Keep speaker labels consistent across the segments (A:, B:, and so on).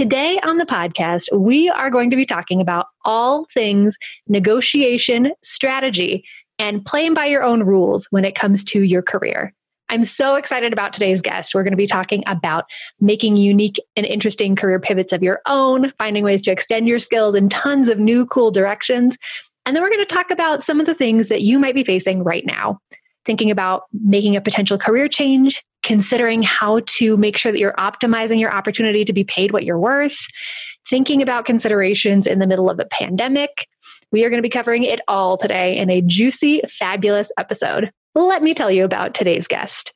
A: Today on the podcast, we are going to be talking about all things negotiation strategy and playing by your own rules when it comes to your career. I'm so excited about today's guest. We're going to be talking about making unique and interesting career pivots of your own, finding ways to extend your skills in tons of new cool directions. And then we're going to talk about some of the things that you might be facing right now, thinking about making a potential career change, considering how to make sure that you're optimizing your opportunity to be paid what you're worth, thinking about considerations in the middle of a pandemic. We are going to be covering it all today in a juicy, fabulous episode. Let me tell you about today's guest.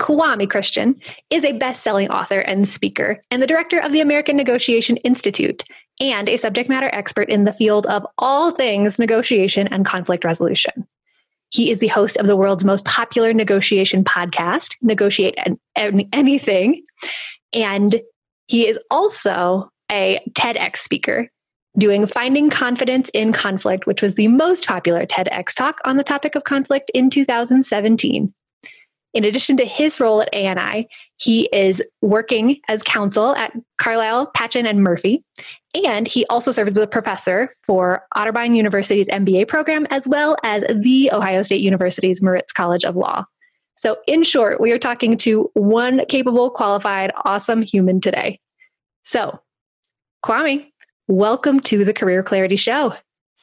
A: Kwame Christian is a best selling author and speaker, and the director of the American Negotiation Institute, and a subject matter expert in the field of all things negotiation and conflict resolution. He is the host of the world's most popular negotiation podcast, Negotiate Anything. And he is also a TEDx speaker doing Finding Confidence in Conflict, which was the most popular TEDx talk on the topic of conflict in 2017. In addition to his role at ANI, he is working as counsel at Carlile, Patchen, and Murphy. And he also serves as a professor for Otterbein University's MBA program, as well as the Ohio State University's Moritz College of Law. So, in short, we are talking to one capable, qualified, awesome human today. So, Kwame, welcome to the Career Clarity Show.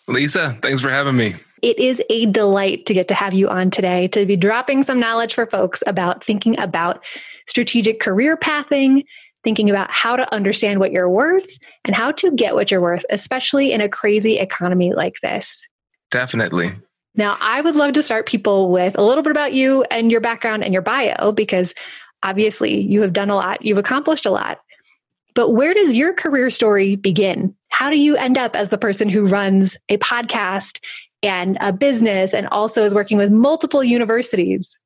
B: Lisa, thanks for having me.
A: It is a delight to get to have you on today to be dropping some knowledge for folks about thinking about strategic career pathing, thinking about how to understand what you're worth and how to get what you're worth, especially in a crazy economy like this.
B: Definitely.
A: Now, I would love to start people with a little bit about you and your background and your bio because obviously you have done a lot, you've accomplished a lot. But where does your career story begin? How do you end up as the person who runs a podcast and a business and also is working with multiple universities?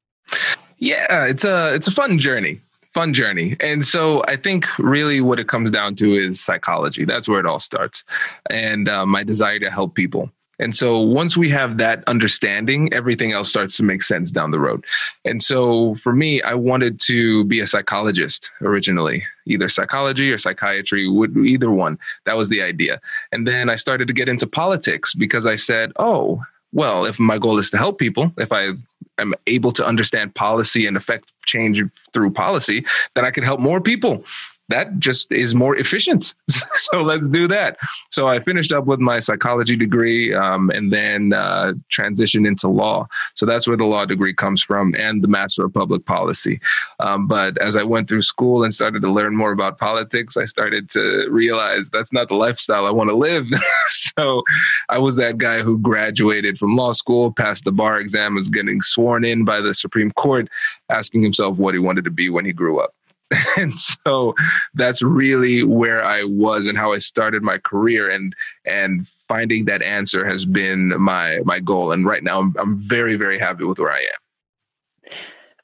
B: Yeah, it's a it's a fun journey. Fun journey. And so I think really what it comes down to is psychology. That's where it all starts. And uh, my desire to help people. And so once we have that understanding, everything else starts to make sense down the road. And so for me, I wanted to be a psychologist originally, either psychology or psychiatry, would either one. That was the idea. And then I started to get into politics because I said, oh, well, if my goal is to help people, if I am able to understand policy and affect change through policy, then I can help more people that just is more efficient. so let's do that. So I finished up with my psychology degree um, and then uh, transitioned into law. So that's where the law degree comes from and the Master of Public Policy. Um, but as I went through school and started to learn more about politics, I started to realize that's not the lifestyle I want to live. so I was that guy who graduated from law school, passed the bar exam, was getting sworn in by the Supreme Court, asking himself what he wanted to be when he grew up. and so that's really where I was and how I started my career and and finding that answer has been my my goal and right now I'm I'm very very happy with where I am.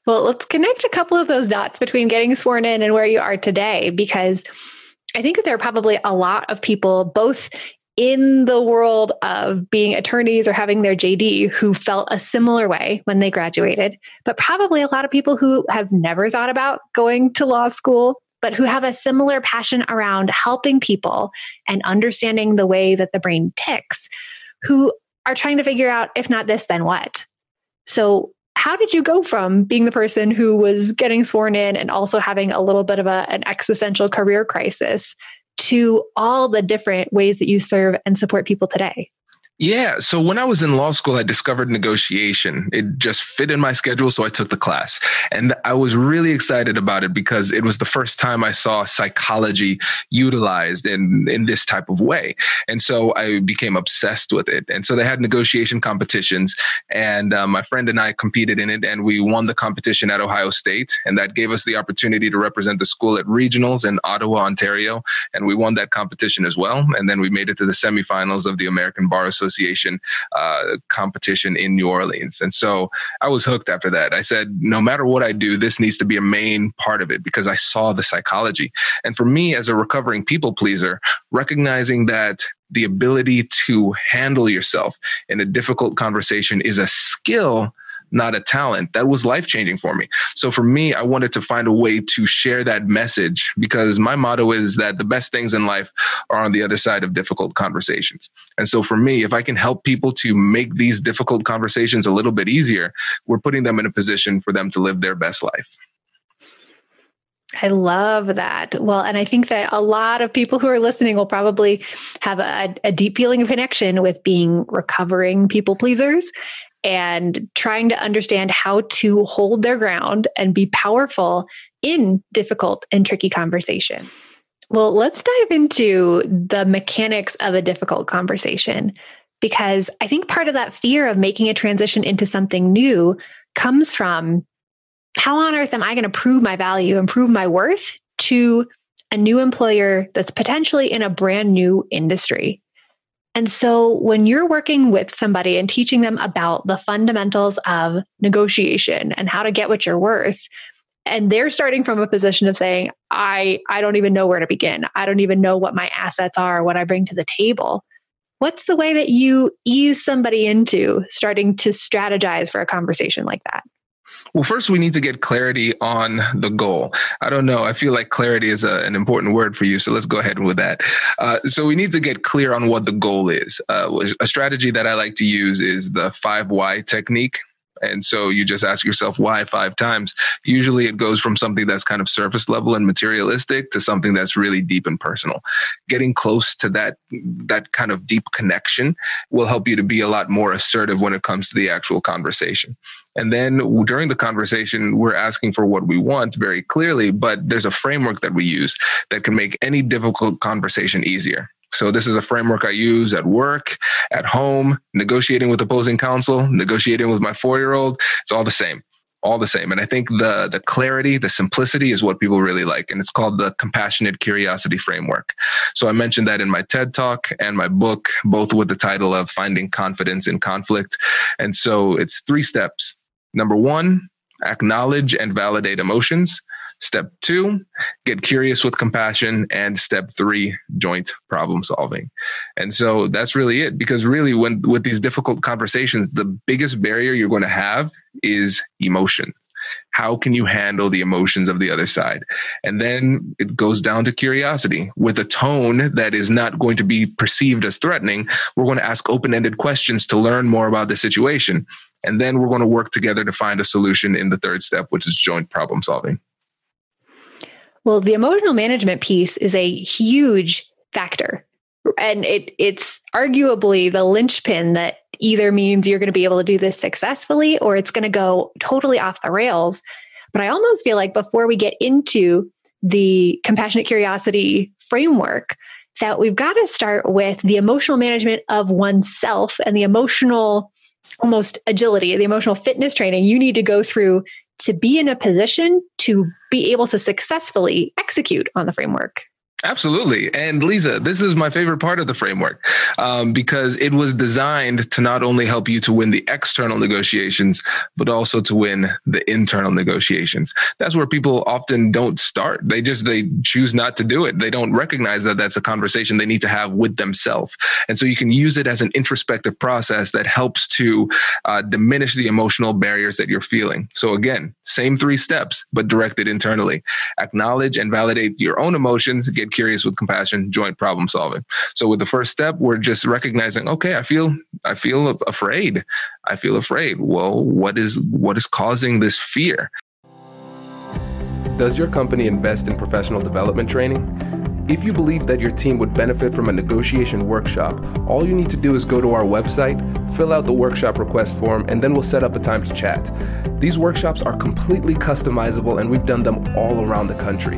A: Well, let's connect a couple of those dots between getting sworn in and where you are today because I think that there are probably a lot of people both in the world of being attorneys or having their JD who felt a similar way when they graduated, but probably a lot of people who have never thought about going to law school, but who have a similar passion around helping people and understanding the way that the brain ticks, who are trying to figure out if not this, then what? So, how did you go from being the person who was getting sworn in and also having a little bit of a, an existential career crisis to all the different ways that you serve and support people today?
B: Yeah. So when I was in law school, I discovered negotiation. It just fit in my schedule. So I took the class. And I was really excited about it because it was the first time I saw psychology utilized in, in this type of way. And so I became obsessed with it. And so they had negotiation competitions. And uh, my friend and I competed in it. And we won the competition at Ohio State. And that gave us the opportunity to represent the school at regionals in Ottawa, Ontario. And we won that competition as well. And then we made it to the semifinals of the American Bar Association Association uh, competition in New Orleans. And so I was hooked after that. I said, no matter what I do, this needs to be a main part of it because I saw the psychology. And for me, as a recovering people pleaser, recognizing that the ability to handle yourself in a difficult conversation is a skill not a talent. That was life changing for me. So for me, I wanted to find a way to share that message because my motto is that the best things in life are on the other side of difficult conversations. And so for me, if I can help people to make these difficult conversations a little bit easier, we're putting them in a position for them to live their best life.
A: I love that. Well, and I think that a lot of people who are listening will probably have a, a, deep feeling of connection with being recovering people pleasers and trying to understand how to hold their ground and be powerful in difficult and tricky conversation. Well, let's dive into the mechanics of a difficult conversation because I think part of that fear of making a transition into something new comes from how on earth am I going to prove my value and prove my worth to a new employer that's potentially in a brand new industry? And so when you're working with somebody and teaching them about the fundamentals of negotiation and how to get what you're worth, and they're starting from a position of saying, I, I don't even know where to begin. I don't even know what my assets are, what I bring to the table. What's the way that you ease somebody into starting to strategize for a conversation like that?
B: Well, first, we need to get clarity on the goal. I don't know. I feel like clarity is a, an important word for you. So let's go ahead with that. Uh, so we need to get clear on what the goal is. Uh, a strategy that I like to use is the five why technique. And so you just ask yourself why five times. Usually it goes from something that's kind of surface level and materialistic to something that's really deep and personal. Getting close to that that kind of deep connection will help you to be a lot more assertive when it comes to the actual conversation. And then during the conversation, we're asking for what we want very clearly, but there's a framework that we use that can make any difficult conversation easier. So this is a framework I use at work, at home, negotiating with opposing counsel, negotiating with my four-year-old. It's all the same. All the same. And I think the the clarity, the simplicity is what people really like. And it's called the compassionate curiosity framework. So I mentioned that in my TED talk and my book, both with the title of Finding Confidence in Conflict. And so it's three steps. Number one, acknowledge and validate emotions. Step two, get curious with compassion. And step three, joint problem solving. And so that's really it. Because really, when with these difficult conversations, the biggest barrier you're going to have is emotion. How can you handle the emotions of the other side? And then it goes down to curiosity with a tone that is not going to be perceived as threatening. We're going to ask open ended questions to learn more about the situation. And then we're going to work together to find a solution in the third step, which is joint problem solving.
A: Well, the emotional management piece is a huge factor. And it it's arguably the linchpin that either means you're going to be able to do this successfully or it's going to go totally off the rails. But I almost feel like before we get into the compassionate curiosity framework, that we've got to start with the emotional management of oneself and the emotional almost agility, the emotional fitness training you need to go through to be in a position to be able to successfully execute on the framework.
B: Absolutely. And Lisa, this is my favorite part of the framework um, because it was designed to not only help you to win the external negotiations, but also to win the internal negotiations. That's where people often don't start. They just, they choose not to do it. They don't recognize that that's a conversation they need to have with themselves. And so you can use it as an introspective process that helps to uh, diminish the emotional barriers that you're feeling. So again, same three steps, but directed internally. Acknowledge and validate your own emotions, get curious with compassion, joint problem solving. So with the first step, we're just recognizing, okay, I feel I feel afraid. I feel afraid. Well, what is what is causing this fear?
C: Does your company invest in professional development training? If you believe that your team would benefit from a negotiation workshop, all you need to do is go to our website, fill out the workshop request form, and then we'll set up a time to chat. These workshops are completely customizable and we've done them all around the country.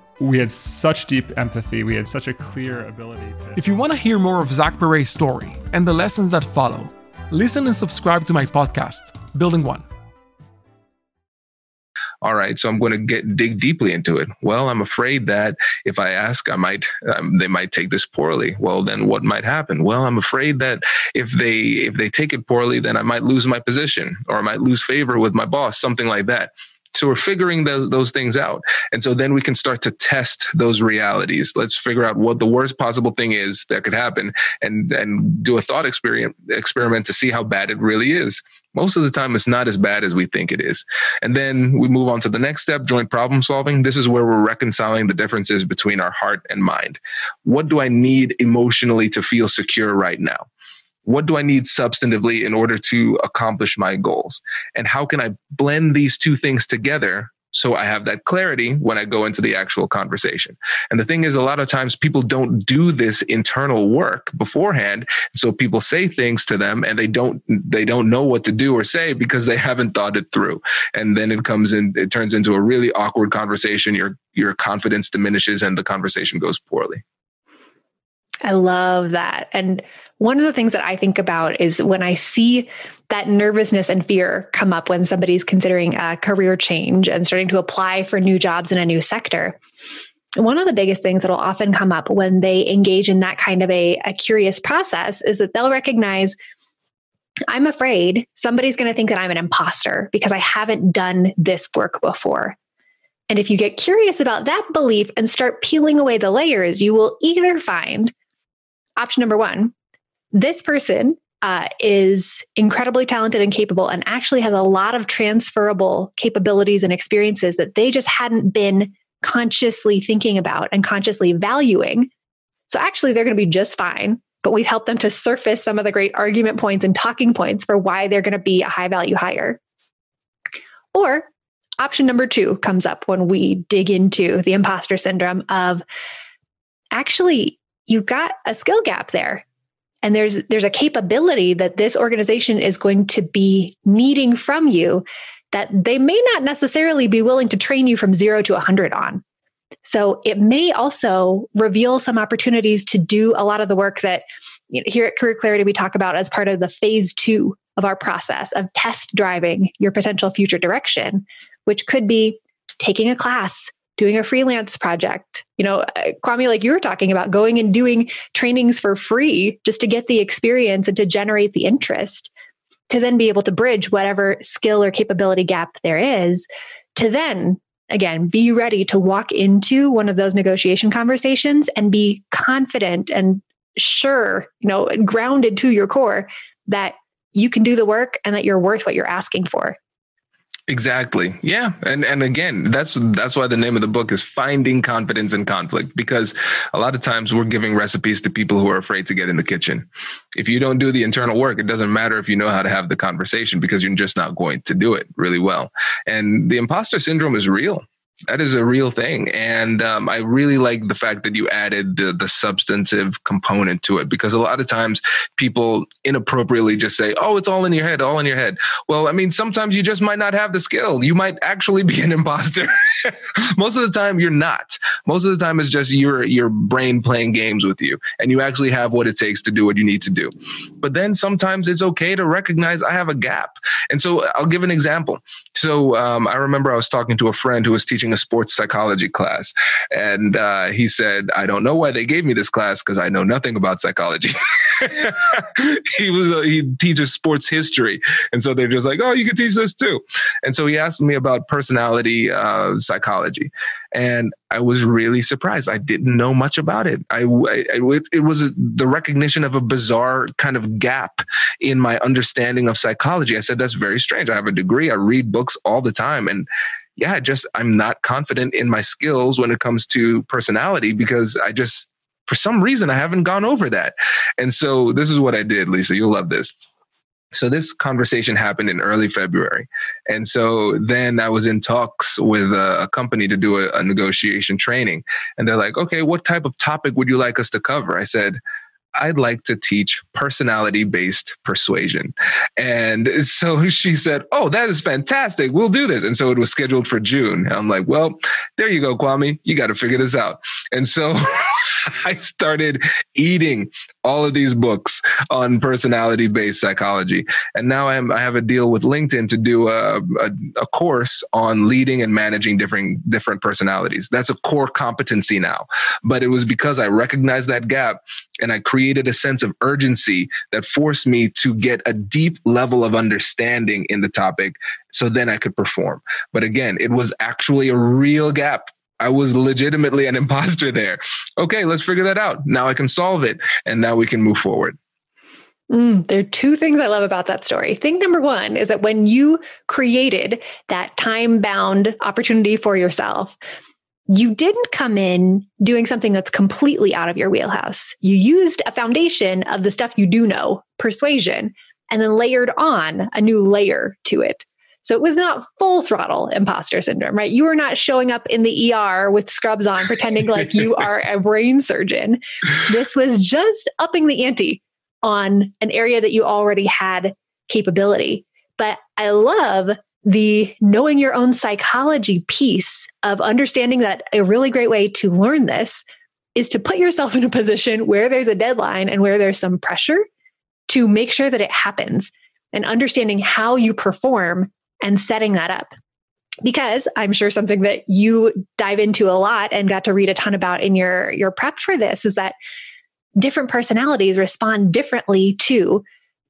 D: we had such deep empathy. We had such a clear ability to.
E: If you want to hear more of Zach Perret's story and the lessons that follow, listen and subscribe to my podcast, Building One.
B: All right, so I'm going to get dig deeply into it. Well, I'm afraid that if I ask, I might um, they might take this poorly. Well, then what might happen? Well, I'm afraid that if they if they take it poorly, then I might lose my position or I might lose favor with my boss, something like that. So we're figuring those, those things out. And so then we can start to test those realities. Let's figure out what the worst possible thing is that could happen and, and do a thought experiment, experiment to see how bad it really is. Most of the time, it's not as bad as we think it is. And then we move on to the next step joint problem solving. This is where we're reconciling the differences between our heart and mind. What do I need emotionally to feel secure right now? What do I need substantively in order to accomplish my goals? And how can I blend these two things together so I have that clarity when I go into the actual conversation. And the thing is, a lot of times people don't do this internal work beforehand. So people say things to them and they don't they don't know what to do or say because they haven't thought it through. And then it comes in, it turns into a really awkward conversation. Your your confidence diminishes and the conversation goes poorly.
A: I love that. And one of the things that I think about is when I see that nervousness and fear come up when somebody's considering a career change and starting to apply for new jobs in a new sector. One of the biggest things that'll often come up when they engage in that kind of a, a curious process is that they'll recognize I'm afraid somebody's going to think that I'm an imposter because I haven't done this work before. And if you get curious about that belief and start peeling away the layers, you will either find option number one, this person uh, is incredibly talented and capable and actually has a lot of transferable capabilities and experiences that they just hadn't been consciously thinking about and consciously valuing. So actually, they're going to be just fine but we've helped them to surface some of the great argument points and talking points for why they're going to be a high value hire. Or option number two comes up when we dig into the imposter syndrome of actually, you've got a skill gap there. And there's there's a capability that this organization is going to be needing from you that they may not necessarily be willing to train you from zero to 100 on. So it may also reveal some opportunities to do a lot of the work that you know, here at Career Clarity we talk about as part of the phase two of our process of test driving your potential future direction, which could be taking a class, doing a freelance project. You know, uh, Kwame, like you were talking about, going and doing trainings for free just to get the experience and to generate the interest, to then be able to bridge whatever skill or capability gap there is, to then again be ready to walk into one of those negotiation conversations and be confident and sure, you know, grounded to your core that you can do the work and that you're worth what you're asking for.
B: Exactly. Yeah. And and again, that's that's why the name of the book is Finding Confidence in Conflict because a lot of times we're giving recipes to people who are afraid to get in the kitchen. If you don't do the internal work, it doesn't matter if you know how to have the conversation because you're just not going to do it really well. And the imposter syndrome is real that is a real thing. And um, i really like the fact that you added the, the substantive component to it because a lot of times people inappropriately just say oh it's all in your head all in your head. Well i mean sometimes you just might not have the skill. You might actually be an imposter. Most of the time you're not. Most of the time it's just your your brain playing games with you and you actually have what it takes to do what you need to do. But then sometimes it's okay to recognize i have a gap. And so i'll give an example. So um, i remember i was talking to a friend who was teaching teaching a sports psychology class. And uh, he said, I don't know why they gave me this class because I know nothing about psychology. he was a, he teaches sports history, and so they're just like, oh, you can teach this too. And so he asked me about personality uh, psychology, and I was really surprised. I didn't know much about it. I, I it was a, the recognition of a bizarre kind of gap in my understanding of psychology. I said that's very strange. I have a degree. I read books all the time, and yeah, just I'm not confident in my skills when it comes to personality because I just, for some reason, I haven't gone over that. And so this is what I did, Lisa. You'll love this. So this conversation happened in early February. And so then I was in talks with a, company to do a, a negotiation training. And they're like, okay, what type of topic would you like us to cover? I said, I'd like to teach personality based persuasion. And so she said, Oh, that is fantastic. We'll do this. And so it was scheduled for June. I'm like, Well, there you go, Kwame. You got to figure this out. And so I started eating all of these books on personality based psychology. And now I'm, I have a deal with LinkedIn to do a, a, a, course on leading and managing different, different personalities. That's a core competency now. But it was because I recognized that gap and I created a sense of urgency that forced me to get a deep level of understanding in the topic so then I could perform. But again, it was actually a real gap I was legitimately an imposter there. Okay, let's figure that out. Now I can solve it, and now we can move forward.
A: Mm, there are two things I love about that story. Thing number one is that when you created that time bound opportunity for yourself, you didn't come in doing something that's completely out of your wheelhouse. You used a foundation of the stuff you do know, persuasion, and then layered on a new layer to it. So it was not full throttle imposter syndrome, right? You were not showing up in the ER with scrubs on, pretending like you are a brain surgeon. This was just upping the ante on an area that you already had capability. But I love the knowing your own psychology piece of understanding that a really great way to learn this is to put yourself in a position where there's a deadline and where there's some pressure to make sure that it happens and understanding how you perform and setting that up. Because I'm sure something that you dive into a lot and got to read a ton about in your, your prep for this is that different personalities respond differently to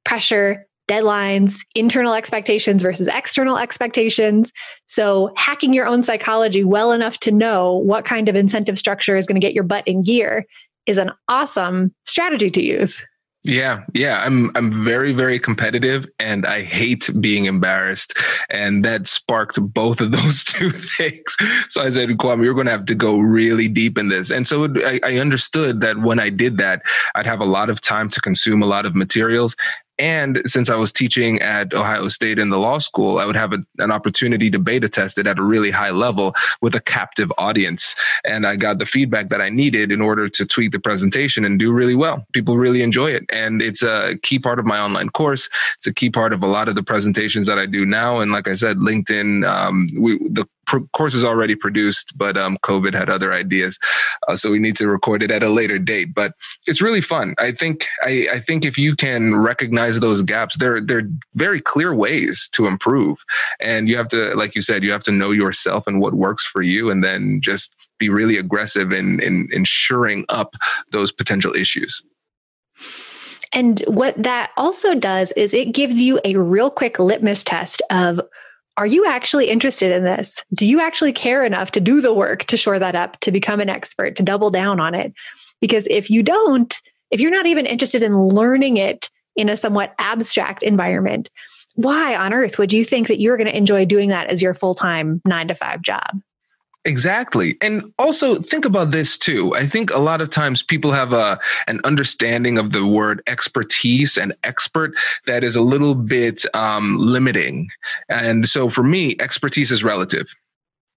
A: pressure, deadlines, internal expectations versus external expectations. So, hacking your own psychology well enough to know what kind of incentive structure is going to get your butt in gear is an awesome strategy to use.
B: Yeah, yeah, I'm I'm very very competitive and I hate being embarrassed and that sparked both of those two things. So I said, Kwame, you're going to have to go really deep in this. And so I, I understood that when I did that, I'd have a lot of time to consume a lot of materials and since I was teaching at Ohio State in the law school, I would have a, an opportunity to beta test it at a really high level with a captive audience. And I got the feedback that I needed in order to tweak the presentation and do really well. People really enjoy it. And it's a key part of my online course. It's a key part of a lot of the presentations that I do now. And like I said, LinkedIn, um, we, the course is already produced, but um, COVID had other ideas, uh, so we need to record it at a later date. But it's really fun. I think I, I think if you can recognize those gaps, there are very clear ways to improve, and you have to, like you said, you have to know yourself and what works for you, and then just be really aggressive in in ensuring up those potential issues.
A: And what that also does is it gives you a real quick litmus test of are you actually interested in this? Do you actually care enough to do the work to shore that up, to become an expert, to double down on it? Because if you don't, if you're not even interested in learning it in a somewhat abstract environment, why on earth would you think that you're going to enjoy doing that as your full time nine to five job?
B: Exactly. And also think about this too. I think a lot of times people have a an understanding of the word expertise and expert that is a little bit um, limiting. And so for me, expertise is relative.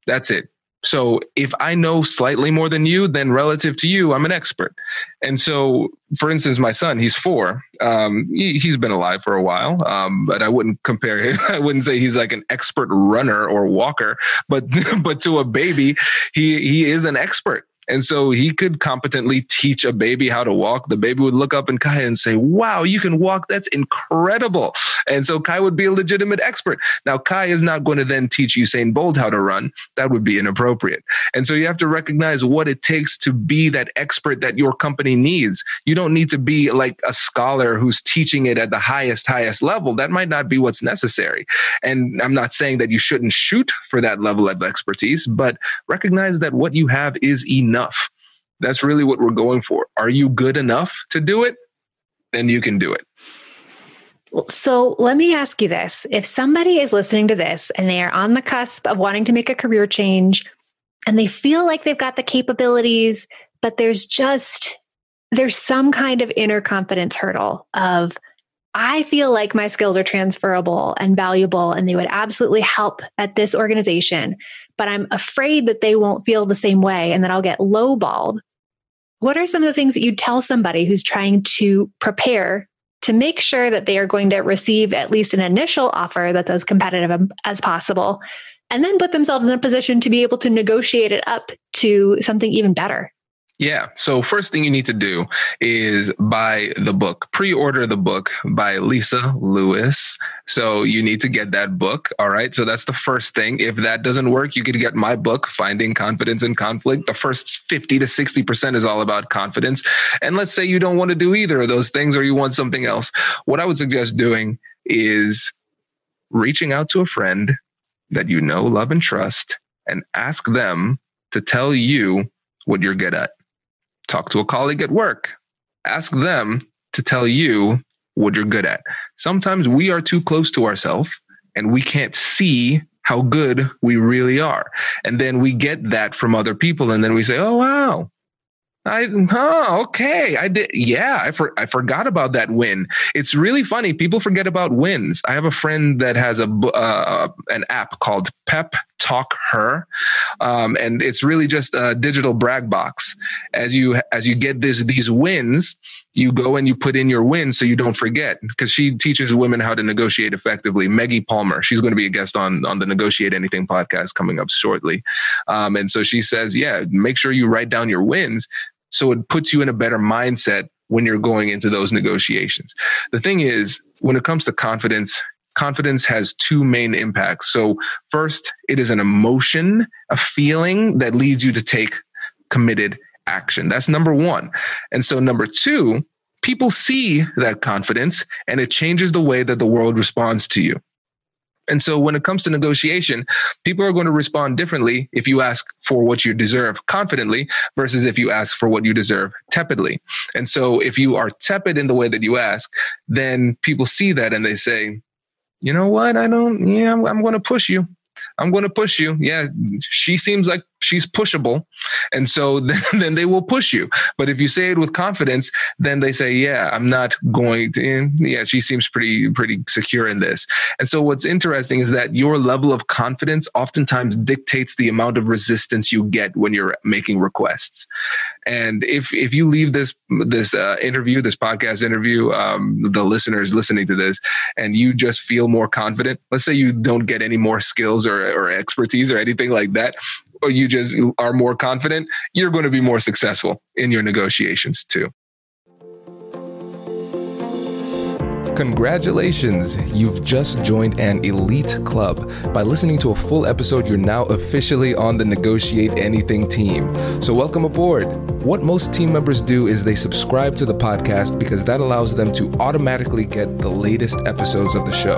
B: That's it. So if I know slightly more than you, then relative to you, I'm an expert. And so, for instance, my son, he's four. Um, he, has been alive for a while, um, but I wouldn't compare him. I wouldn't say he's like an expert runner or walker, but but to a baby, he he is an expert. And so he could competently teach a baby how to walk. The baby would look up in Kai and say, Wow, you can walk. That's incredible. And so Kai would be a legitimate expert. Now, Kai is not going to then teach Usain Bolt how to run. That would be inappropriate. And so you have to recognize what it takes to be that expert that your company needs. You don't need to be like a scholar who's teaching it at the highest, highest level. That might not be what's necessary. And I'm not saying that you shouldn't shoot for that level of expertise, but recognize that what you have is enough enough. That's really what we're going for. Are you good enough to do it? Then you can do it.
A: So let me ask you this. If somebody is listening to this and they are on the cusp of wanting to make a career change and they feel like they've got the capabilities, but there's just, there's some kind of inner confidence hurdle of, I feel like my skills are transferable and valuable and they would absolutely help at this organization, but I'm afraid that they won't feel the same way and that I'll get lowballed. What are some of the things that you tell somebody who's trying to prepare to make sure that they are going to receive at least an initial offer that's as competitive um, as possible and then put themselves in a position to be able to negotiate it up to something even better?
B: Yeah. So first thing you need to do is buy the book, pre-order the book by Lisa Lewis. So you need to get that book. All right. So that's the first thing. If that doesn't work, you could get my book, Finding Confidence in Conflict. The first 50 to 60% is all about confidence. And let's say you don't want to do either of those things or you want something else. What I would suggest doing is reaching out to a friend that you know, love, and trust and ask them to tell you what you're good at talk to a colleague at work, ask them to tell you what you're good at. Sometimes we are too close to ourselves and we can't see how good we really are. And then we get that from other people. And then we say, oh, wow, I oh okay I did yeah I for, I forgot about that win. It's really funny. People forget about wins. I have a friend that has a uh, an app called Pep Talk Her, um, and it's really just a digital brag box. As you as you get this these wins, you go and you put in your wins so you don't forget. Because she teaches women how to negotiate effectively. Meggie Palmer, she's going to be a guest on on the Negotiate Anything podcast coming up shortly, um, and so she says, yeah, make sure you write down your wins so it puts you in a better mindset when you're going into those negotiations. The thing is, when it comes to confidence, confidence has two main impacts. So, first, it is an emotion, a feeling that leads you to take committed action. That's number one. And so, number two, people see that confidence and it changes the way that the world responds to you. And so when it comes to negotiation, people are going to respond differently if you ask for what you deserve confidently versus if you ask for what you deserve tepidly. And so if you are tepid in the way that you ask, then people see that and they say, you know what? I don't, yeah, I'm, I'm going to push you. I'm going to push you. Yeah, she seems like she's pushable. And so then, then, they will push you. But if you say it with confidence, then they say, yeah, I'm not going to, yeah, she seems pretty, pretty secure in this. And so what's interesting is that your level of confidence oftentimes dictates the amount of resistance you get when you're making requests. And if, if you leave this, this uh, interview, this podcast interview, um, the listeners listening to this, and you just feel more confident, let's say you don't get any more skills or, or expertise or anything like that, or you just are more confident, you're going to be more successful in your negotiations too.
C: Congratulations! You've just joined an elite club. By listening to a full episode, you're now officially on the Negotiate Anything team. So, welcome aboard. What most team members do is they subscribe to the podcast because that allows them to automatically get the latest episodes of the show.